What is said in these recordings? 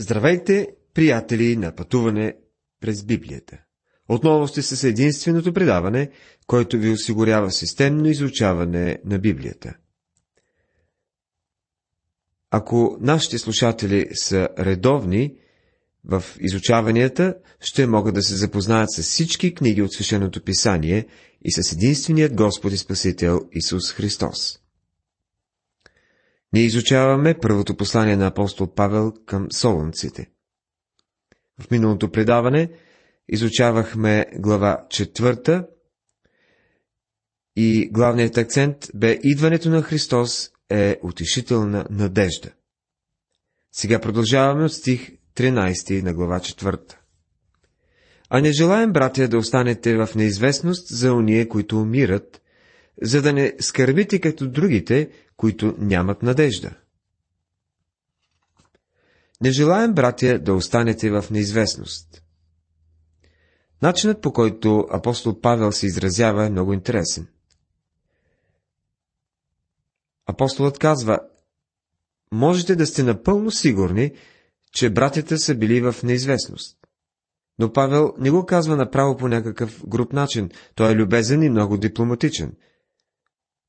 Здравейте, приятели на пътуване през Библията! Отново сте с единственото предаване, което ви осигурява системно изучаване на Библията. Ако нашите слушатели са редовни в изучаванията, ще могат да се запознаят с всички книги от Священото писание и с единственият Господ и Спасител Исус Христос. Ние изучаваме първото послание на апостол Павел към солунците. В миналото предаване изучавахме глава четвърта и главният акцент бе идването на Христос е утешителна надежда. Сега продължаваме от стих 13 на глава 4. А не желаем, братя, да останете в неизвестност за уния, които умират, за да не скърбите като другите, които нямат надежда. Не желаем, братя, да останете в неизвестност. Начинът по който апостол Павел се изразява е много интересен. Апостолът казва, можете да сте напълно сигурни, че братята са били в неизвестност. Но Павел не го казва направо по някакъв груп начин. Той е любезен и много дипломатичен.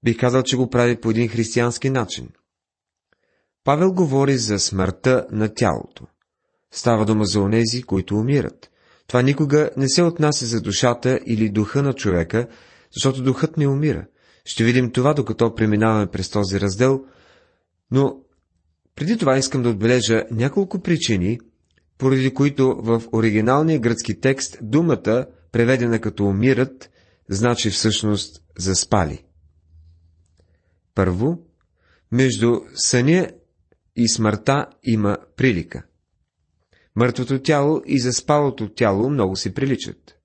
Бих казал, че го прави по един християнски начин. Павел говори за смъртта на тялото. Става дума за онези, които умират. Това никога не се отнася за душата или духа на човека, защото духът не умира. Ще видим това, докато преминаваме през този раздел, но преди това искам да отбележа няколко причини, поради които в оригиналния гръцки текст думата, преведена като умират, значи всъщност заспали. Първо, между съня и смъртта има прилика. Мъртвото тяло и заспалото тяло много си приличат.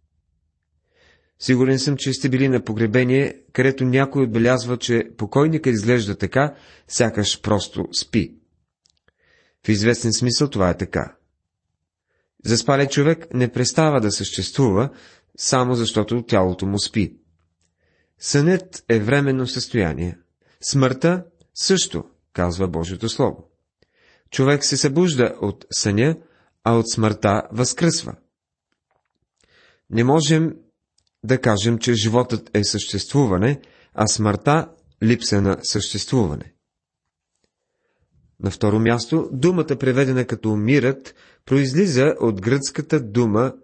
Сигурен съм, че сте били на погребение, където някой отбелязва, че покойника изглежда така, сякаш просто спи. В известен смисъл това е така. Заспален човек не престава да съществува, само защото тялото му спи. Сънят е временно състояние. Смъртта също, казва Божието Слово. Човек се събужда от съня, а от смъртта възкръсва. Не можем да кажем, че животът е съществуване, а смъртта липса на съществуване. На второ място, думата, преведена като умират, произлиза от гръцката дума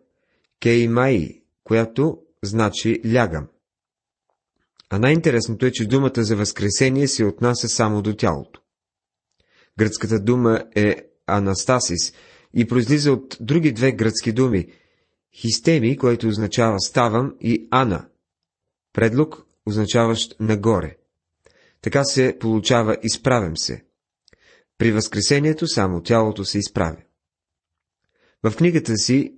кеймаи, която значи лягам. А най-интересното е, че думата за възкресение се отнася само до тялото. Гръцката дума е анастасис и произлиза от други две гръцки думи – хистеми, което означава ставам, и ана, предлог, означаващ нагоре. Така се получава изправям се. При възкресението само тялото се изправя. В книгата си,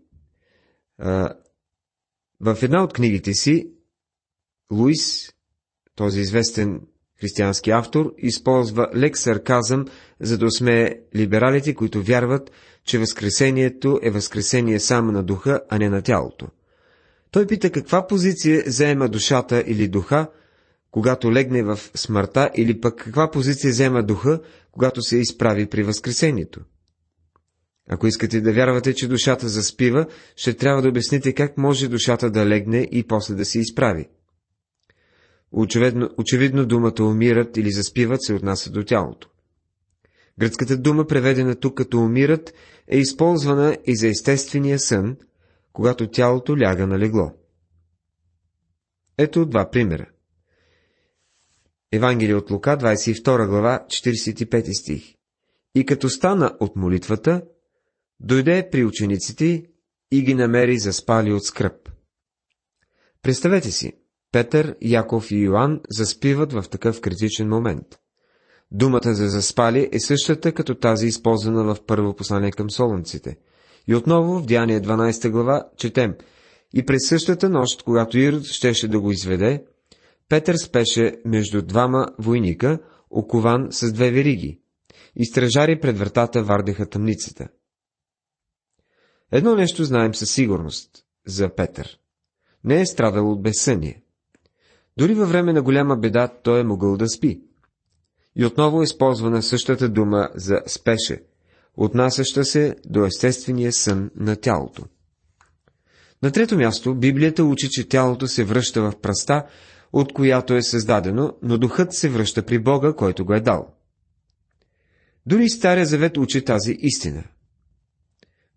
в една от книгите си, Луис този известен християнски автор използва лек сарказъм, за да усмее либералите, които вярват, че възкресението е възкресение само на духа, а не на тялото. Той пита каква позиция заема душата или духа, когато легне в смъртта, или пък каква позиция взема духа, когато се изправи при възкресението. Ако искате да вярвате, че душата заспива, ще трябва да обясните как може душата да легне и после да се изправи. Очевидно, очевидно думата умират или заспиват се отнася до тялото. Гръцката дума, преведена тук като умират, е използвана и за естествения сън, когато тялото ляга на легло. Ето два примера. Евангелие от Лука, 22 глава, 45 стих. И като стана от молитвата, дойде при учениците и ги намери заспали от скръп. Представете си, Петър, Яков и Йоанн заспиват в такъв критичен момент. Думата за заспали е същата като тази използвана в първо послание към солунците. И отново в Деяние 12 глава четем И през същата нощ, когато Ирод щеше да го изведе, Петър спеше между двама войника, окован с две вериги, и стражари пред вратата вардеха тъмницата. Едно нещо знаем със сигурност за Петър. Не е страдал от безсъние. Дори във време на голяма беда той е могъл да спи. И отново е използвана същата дума за спеше. отнасяща се до естествения сън на тялото. На трето място, Библията учи, че тялото се връща в праста, от която е създадено, но духът се връща при Бога, който го е дал. Дори Стария Завет учи тази истина.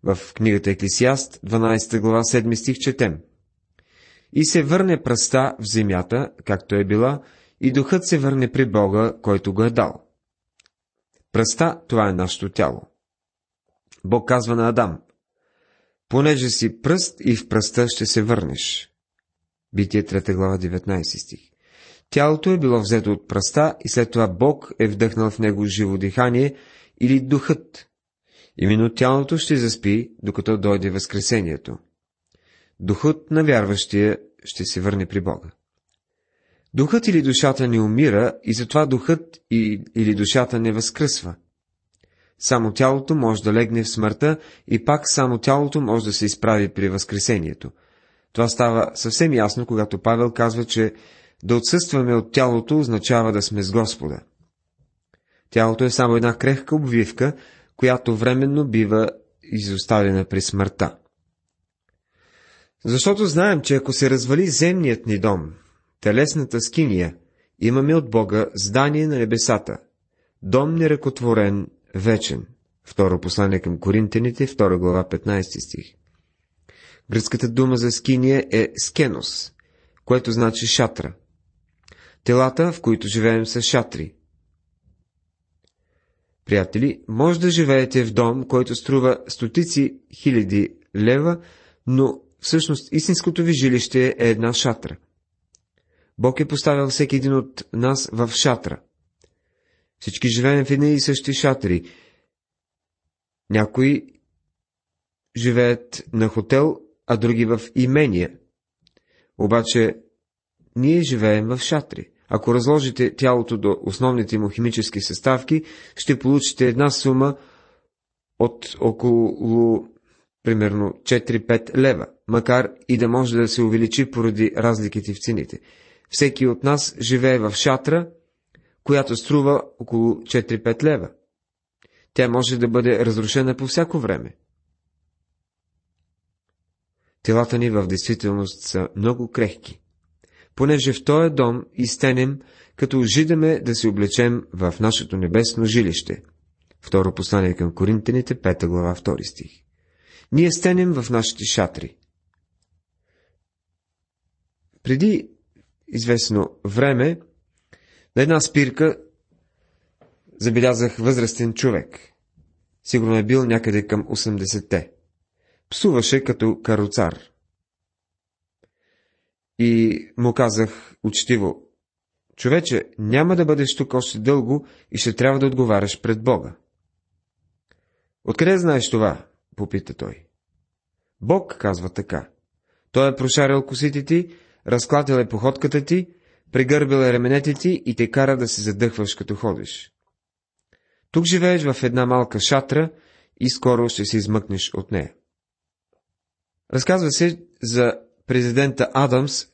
В книгата Еклисиаст, 12 глава, 7 стих четем. И се върне пръста в земята, както е била, и духът се върне при Бога, който го е дал. Пръста, това е нашето тяло. Бог казва на Адам, понеже си пръст и в пръста ще се върнеш. Битие 3 глава 19 стих. Тялото е било взето от пръста и след това Бог е вдъхнал в него живо дихание или духът. Именно тялото ще заспи, докато дойде Възкресението. Духът на вярващия ще се върне при Бога. Духът или душата не умира и затова духът или душата не възкръсва. Само тялото може да легне в смъртта и пак само тялото може да се изправи при възкресението. Това става съвсем ясно, когато Павел казва, че да отсъстваме от тялото означава да сме с Господа. Тялото е само една крехка обвивка, която временно бива изоставена при смъртта. Защото знаем, че ако се развали земният ни дом, телесната скиния, имаме от Бога здание на небесата, дом неръкотворен, вечен. Второ послание към Коринтените, 2 глава, 15 стих. Гръцката дума за скиния е скенос, което значи шатра. Телата, в които живеем, са шатри. Приятели, може да живеете в дом, който струва стотици хиляди лева, но всъщност истинското ви жилище е една шатра. Бог е поставил всеки един от нас в шатра. Всички живеем в едни и същи шатри. Някои живеят на хотел, а други в имения. Обаче ние живеем в шатри. Ако разложите тялото до основните му химически съставки, ще получите една сума от около примерно 4-5 лева, макар и да може да се увеличи поради разликите в цените. Всеки от нас живее в шатра, която струва около 4-5 лева. Тя може да бъде разрушена по всяко време. Телата ни в действителност са много крехки. Понеже в този дом изтенем, като ожидаме да се облечем в нашето небесно жилище. Второ послание към Коринтените, 5 глава, 2 стих. Ние стенем в нашите шатри. Преди известно време на една спирка забелязах възрастен човек. Сигурно е бил някъде към 80-те. Псуваше като каруцар. И му казах учтиво, човече, няма да бъдеш тук още дълго и ще трябва да отговаряш пред Бога. Откъде знаеш това? Попита той. Бог казва така. Той е прошарил косите ти, разклатил е походката ти прегърбил е ременете ти и те кара да се задъхваш като ходиш. Тук живееш в една малка шатра и скоро ще се измъкнеш от нея. Разказва се за президента Адамс,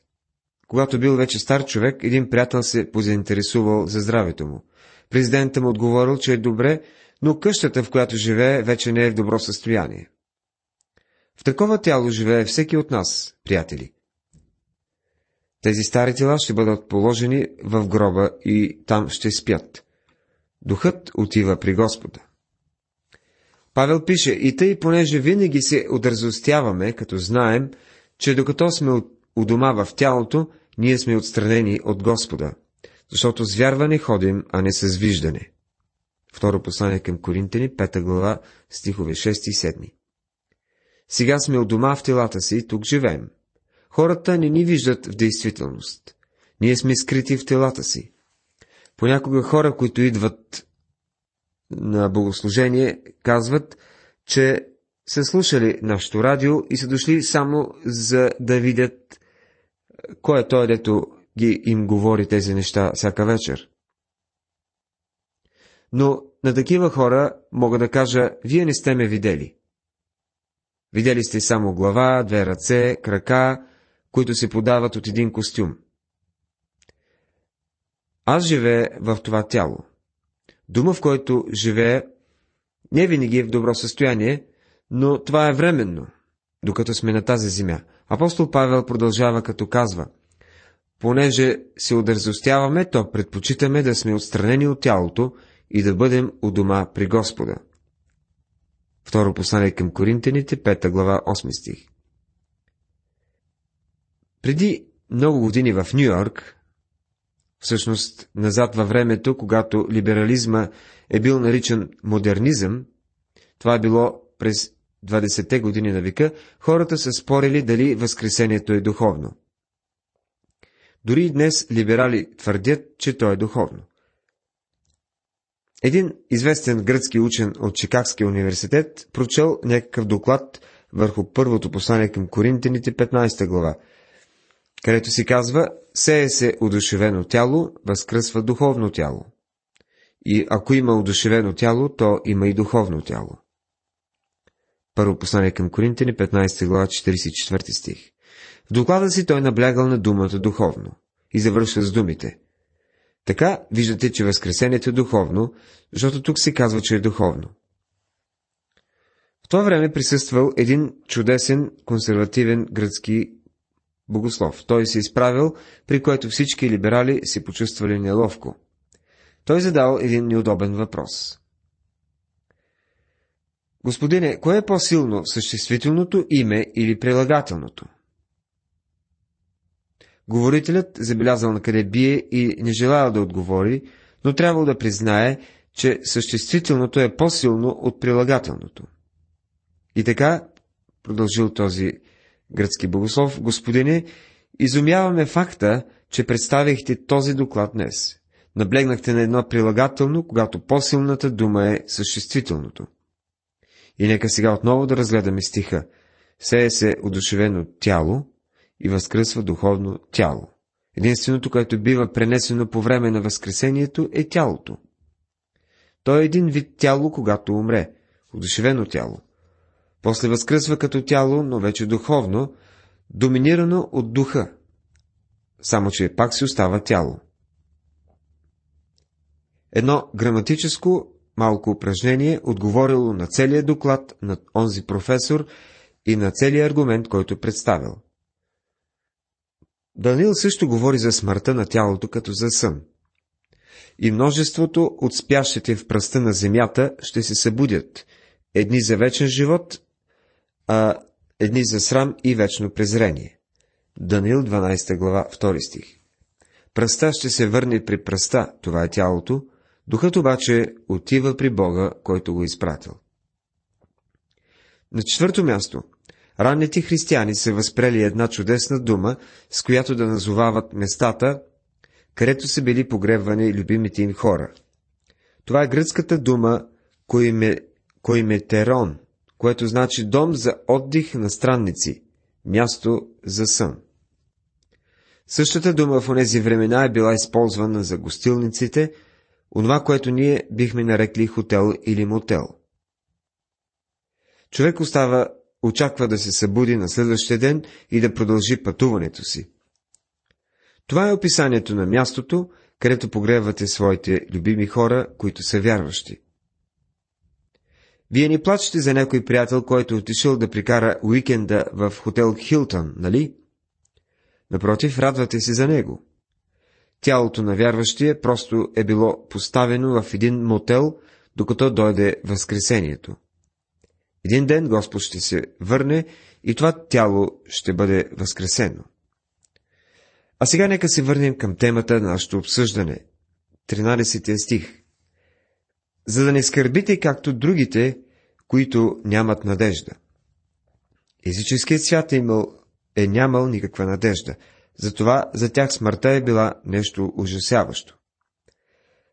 когато бил вече стар човек, един приятел се позаинтересувал за здравето му. Президентът му отговорил, че е добре, но къщата, в която живее, вече не е в добро състояние. В такова тяло живее всеки от нас, приятели. Тези стари тела ще бъдат положени в гроба и там ще спят. Духът отива при Господа. Павел пише, и тъй, понеже винаги се отразостяваме, като знаем, че докато сме у дома в тялото, ние сме отстранени от Господа, защото с вярване ходим, а не с виждане. Второ послание към Коринтини, 5 глава, стихове 6 и 7. Сега сме у дома в телата си, тук живеем. Хората не ни виждат в действителност. Ние сме скрити в телата си. Понякога хора, които идват на богослужение, казват, че са слушали нашето радио и са дошли само за да видят кой е той, дето ги им говори тези неща всяка вечер. Но на такива хора мога да кажа, вие не сте ме видели. Видели сте само глава, две ръце, крака, които се подават от един костюм. Аз живея в това тяло. Дума, в който живея, Не винаги е в добро състояние, но това е временно, докато сме на тази земя. Апостол Павел продължава като казва, понеже се удързостяваме, то предпочитаме да сме отстранени от тялото и да бъдем у дома при Господа. Второ послание към Коринтените, 5 глава, 8 стих. Преди много години в Нью Йорк, всъщност назад във времето, когато либерализма е бил наричан модернизъм, това е било през 20-те години на века, хората са спорили дали Възкресението е духовно. Дори и днес либерали твърдят, че то е духовно. Един известен гръцки учен от Чикагския университет прочел някакъв доклад върху първото послание към Коринтините, 15 глава, където си казва, сее се удушевено тяло, възкръсва духовно тяло. И ако има удушевено тяло, то има и духовно тяло. Първо послание към Коринтини, 15 глава, 44 стих. В доклада си той наблягал на думата духовно и завършва с думите. Така виждате, че Възкресението е духовно, защото тук се казва, че е духовно. В това време присъствал един чудесен консервативен гръцки богослов. Той се изправил, при което всички либерали се почувствали неловко. Той задал един неудобен въпрос. Господине, кое е по-силно, съществителното име или прилагателното? Говорителят забелязал на къде бие и не желаял да отговори, но трябвало да признае, че съществителното е по-силно от прилагателното. И така, продължил този гръцки богослов, господине, изумяваме факта, че представихте този доклад днес. Наблегнахте на едно прилагателно, когато по-силната дума е съществителното. И нека сега отново да разгледаме стиха. Сее се одушевено тяло и възкръсва духовно тяло. Единственото, което бива пренесено по време на възкресението, е тялото. То е един вид тяло, когато умре, одушевено тяло. После възкръсва като тяло, но вече духовно, доминирано от духа, само че пак си остава тяло. Едно граматическо малко упражнение отговорило на целия доклад на онзи професор и на целия аргумент, който представил. Данил също говори за смъртта на тялото като за сън. И множеството от спящите в пръста на земята ще се събудят, едни за вечен живот, а едни за срам и вечно презрение. Данил 12 глава 2 стих. Пръста ще се върне при пръста, това е тялото, Духът обаче отива при Бога, който го е изпратил. На четвърто място, ранните християни са възпрели една чудесна дума, с която да назовават местата, където са били погребвани любимите им хора. Това е гръцката дума коиме, коиметерон, което значи дом за отдих на странници, място за сън. Същата дума в онези времена е била използвана за гостилниците, онова, което ние бихме нарекли хотел или мотел. Човек остава, очаква да се събуди на следващия ден и да продължи пътуването си. Това е описанието на мястото, където погребвате своите любими хора, които са вярващи. Вие ни плачете за някой приятел, който е отишъл да прикара уикенда в хотел Хилтън, нали? Напротив, радвате се за него. Тялото на вярващия просто е било поставено в един мотел, докато дойде Възкресението. Един ден Господ ще се върне и това тяло ще бъде възкресено. А сега нека се върнем към темата на нашето обсъждане. 13 стих. За да не скърбите както другите, които нямат надежда. Езическият свят е, имал, е нямал никаква надежда. Затова за тях смъртта е била нещо ужасяващо.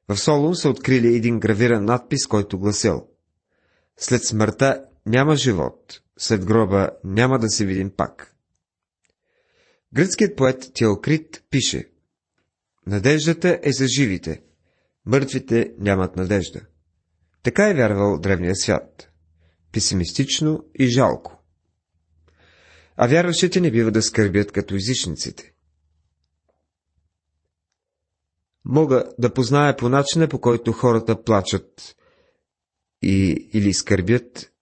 В Солун са открили един гравиран надпис, който гласил След смъртта няма живот, след гроба няма да се видим пак. Гръцкият поет Теокрит пише Надеждата е за живите, мъртвите нямат надежда. Така е вярвал древния свят. Песимистично и жалко а вярващите не бива да скърбят като езичниците. Мога да позная по начина, по който хората плачат и, или скърбят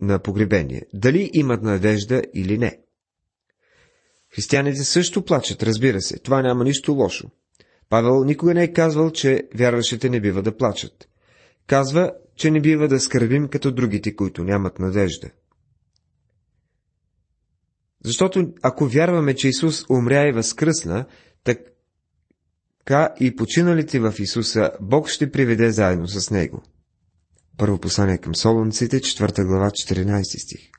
на погребение, дали имат надежда или не. Християните също плачат, разбира се, това няма нищо лошо. Павел никога не е казвал, че вярващите не бива да плачат. Казва, че не бива да скърбим като другите, които нямат надежда. Защото ако вярваме, че Исус умря и възкръсна, така и починалите в Исуса Бог ще приведе заедно с Него. Първо послание към Солунците, 4 глава, 14 стих.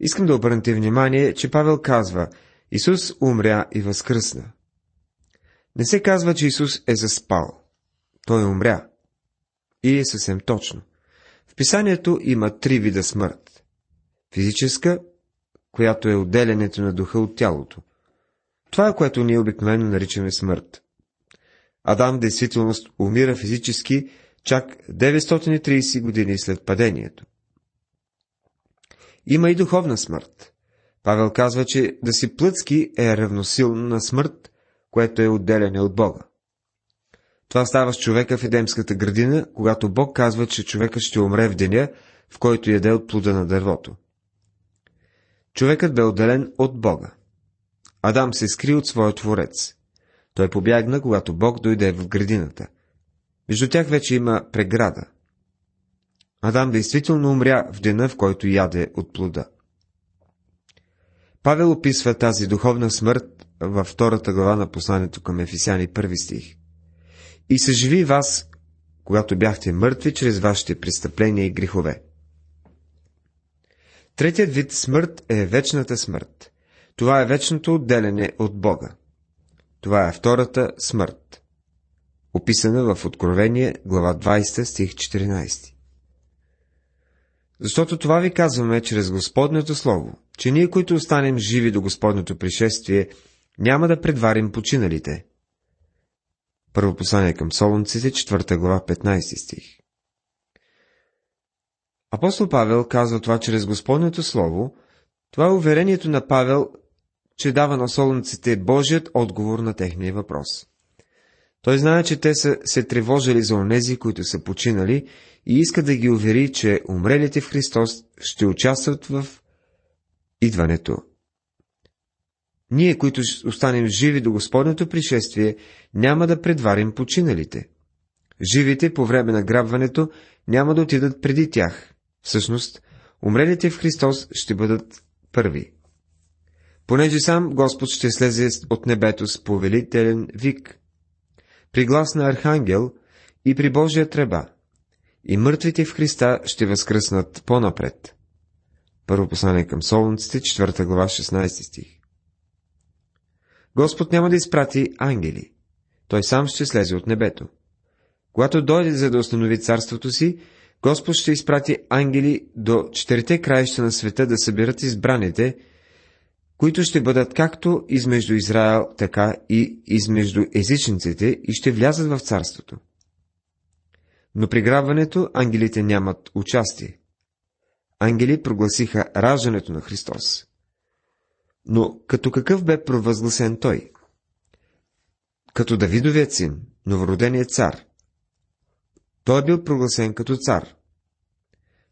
Искам да обърнете внимание, че Павел казва, Исус умря и възкръсна. Не се казва, че Исус е заспал. Той умря. И е съвсем точно. В писанието има три вида смърт. Физическа, която е отделянето на духа от тялото. Това е което ние обикновено наричаме смърт. Адам действителност умира физически чак 930 години след падението. Има и духовна смърт. Павел казва, че да си плътски е равносилно на смърт, което е отделяне от Бога. Това става с човека в Едемската градина, когато Бог казва, че човека ще умре в деня, в който яде от плода на дървото. Човекът бе отделен от Бога. Адам се скри от своя творец. Той побягна, когато Бог дойде в градината. Между тях вече има преграда. Адам действително умря в дена, в който яде от плода. Павел описва тази духовна смърт във втората глава на посланието към Ефисяни, първи стих. И съживи вас, когато бяхте мъртви чрез вашите престъпления и грехове. Третият вид смърт е вечната смърт. Това е вечното отделяне от Бога. Това е втората смърт, описана в Откровение, глава 20, стих 14. Защото това ви казваме чрез Господнето Слово, че ние, които останем живи до Господното пришествие, няма да предварим починалите. Първо послание към Солунците, 4 глава, 15 стих. Апостол Павел казва това чрез Господнето Слово, това е уверението на Павел, че дава на солунците Божият отговор на техния въпрос. Той знае, че те са се тревожили за онези, които са починали и иска да ги увери, че умрелите в Христос ще участват в идването. Ние, които останем живи до Господното пришествие, няма да предварим починалите. Живите по време на грабването няма да отидат преди тях. Всъщност, умрелите в Христос ще бъдат първи. Понеже сам Господ ще слезе от небето с повелителен вик, при глас на архангел и при Божия треба, и мъртвите в Христа ще възкръснат по-напред. Първо послание към Солунците, 4 глава, 16 стих. Господ няма да изпрати ангели. Той сам ще слезе от небето. Когато дойде за да установи царството си, Господ ще изпрати ангели до четирите краища на света да съберат избраните, които ще бъдат както измежду Израел, така и измежду езичниците и ще влязат в царството. Но при грабването ангелите нямат участие. Ангели прогласиха раждането на Христос. Но като какъв бе провъзгласен той? Като Давидовият син, новороденият цар. Той е бил прогласен като цар.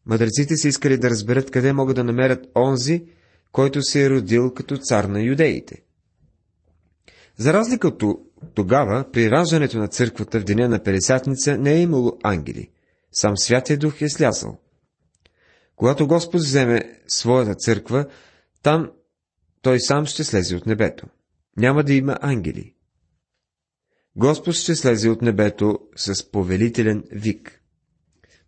Мъдреците са искали да разберат къде могат да намерят онзи, който се е родил като цар на юдеите. За разлика от тогава, при раждането на църквата в деня на Пелесятница не е имало ангели. Сам Святия Дух е слязал. Когато Господ вземе своята църква, там той сам ще слезе от небето. Няма да има ангели. Господ ще слезе от небето с повелителен вик.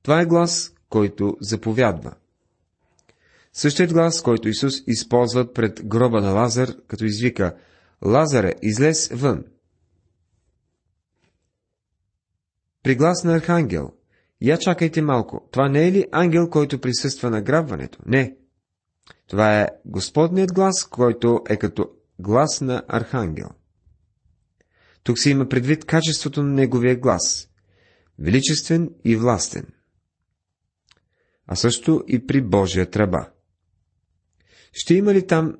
Това е глас, който заповядва. Същият глас, който Исус използва пред гроба на Лазар, като извика «Лазаре, излез вън!» При глас на архангел «Я чакайте малко, това не е ли ангел, който присъства на грабването?» Не. Това е Господният глас, който е като глас на архангел. Тук се има предвид качеството на неговия глас – величествен и властен. А също и при Божия тръба. Ще има ли там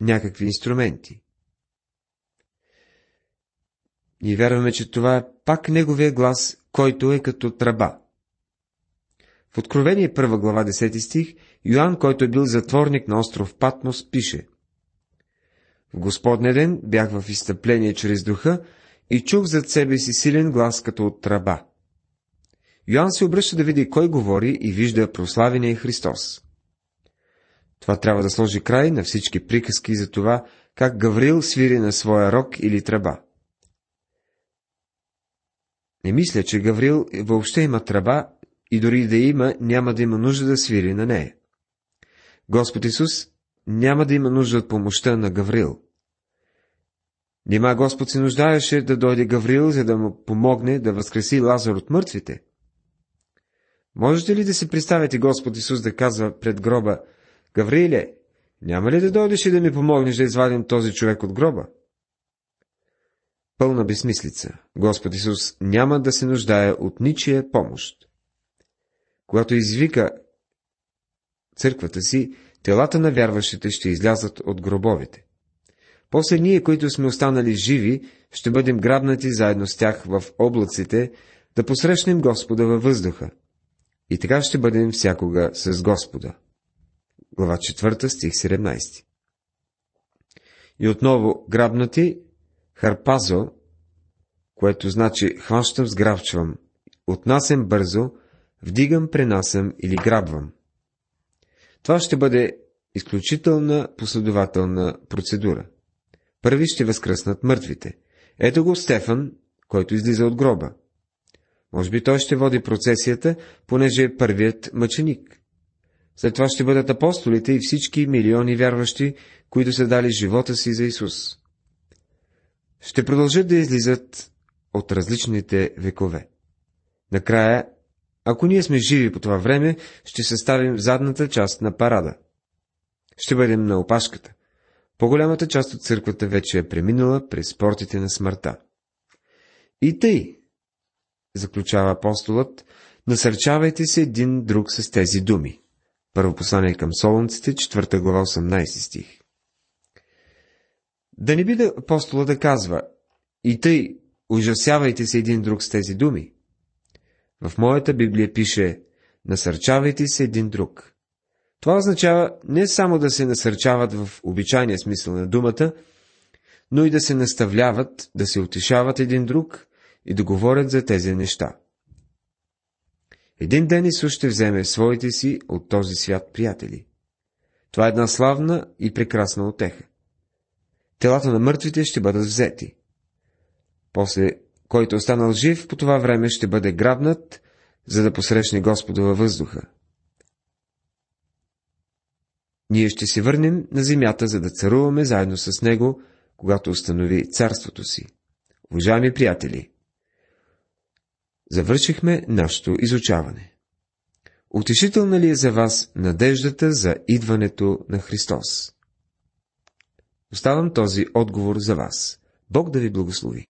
някакви инструменти? Ние вярваме, че това е пак неговия глас, който е като тръба. В Откровение 1 глава 10 стих, Йоанн, който е бил затворник на остров Патмос, пише В Господня ден бях в изтъпление чрез духа и чух зад себе си силен глас като от тръба. Йоанн се обръща да види кой говори и вижда прославения Христос. Това трябва да сложи край на всички приказки за това, как Гаврил свири на своя рок или тръба. Не мисля, че Гаврил въобще има тръба и дори да има, няма да има нужда да свири на нея. Господ Исус няма да има нужда от помощта на Гаврил. Нима Господ се нуждаеше да дойде Гаврил, за да му помогне да възкреси Лазар от мъртвите? Можете ли да си представите Господ Исус да казва пред гроба, Гавриле, няма ли да дойдеш и да ми помогнеш да извадим този човек от гроба? Пълна безмислица. Господ Исус няма да се нуждае от ничия помощ. Когато извика църквата си, телата на вярващите ще излязат от гробовете. После ние, които сме останали живи, ще бъдем грабнати заедно с тях в облаците, да посрещнем Господа във въздуха. И така ще бъдем всякога с Господа. Глава 4, стих 17 И отново грабнати, харпазо, което значи хващам, сгравчвам, отнасям бързо, вдигам, пренасям или грабвам. Това ще бъде изключителна последователна процедура. Първи ще възкръснат мъртвите. Ето го Стефан, който излиза от гроба. Може би той ще води процесията, понеже е първият мъченик. След това ще бъдат апостолите и всички милиони вярващи, които са дали живота си за Исус. Ще продължат да излизат от различните векове. Накрая, ако ние сме живи по това време, ще съставим задната част на парада. Ще бъдем на опашката. По-голямата част от църквата вече е преминала през портите на смъртта. И тъй, заключава апостолът, насърчавайте се един друг с тези думи. Първо послание към Солунците, 4 глава, 18 стих. Да не би да апостола да казва, и тъй, ужасявайте се един друг с тези думи. В моята Библия пише, насърчавайте се един друг. Това означава не само да се насърчават в обичайния смисъл на думата, но и да се наставляват, да се утешават един друг и да говорят за тези неща. Един ден Исус ще вземе своите си от този свят приятели. Това е една славна и прекрасна отеха. Телата на мъртвите ще бъдат взети. После, който е останал жив по това време, ще бъде грабнат, за да посрещне Господа във въздуха. Ние ще се върнем на земята, за да царуваме заедно с Него, когато установи царството си. Уважаеми приятели, завършихме нашето изучаване. Утешителна ли е за вас надеждата за идването на Христос? Оставам този отговор за вас. Бог да ви благослови.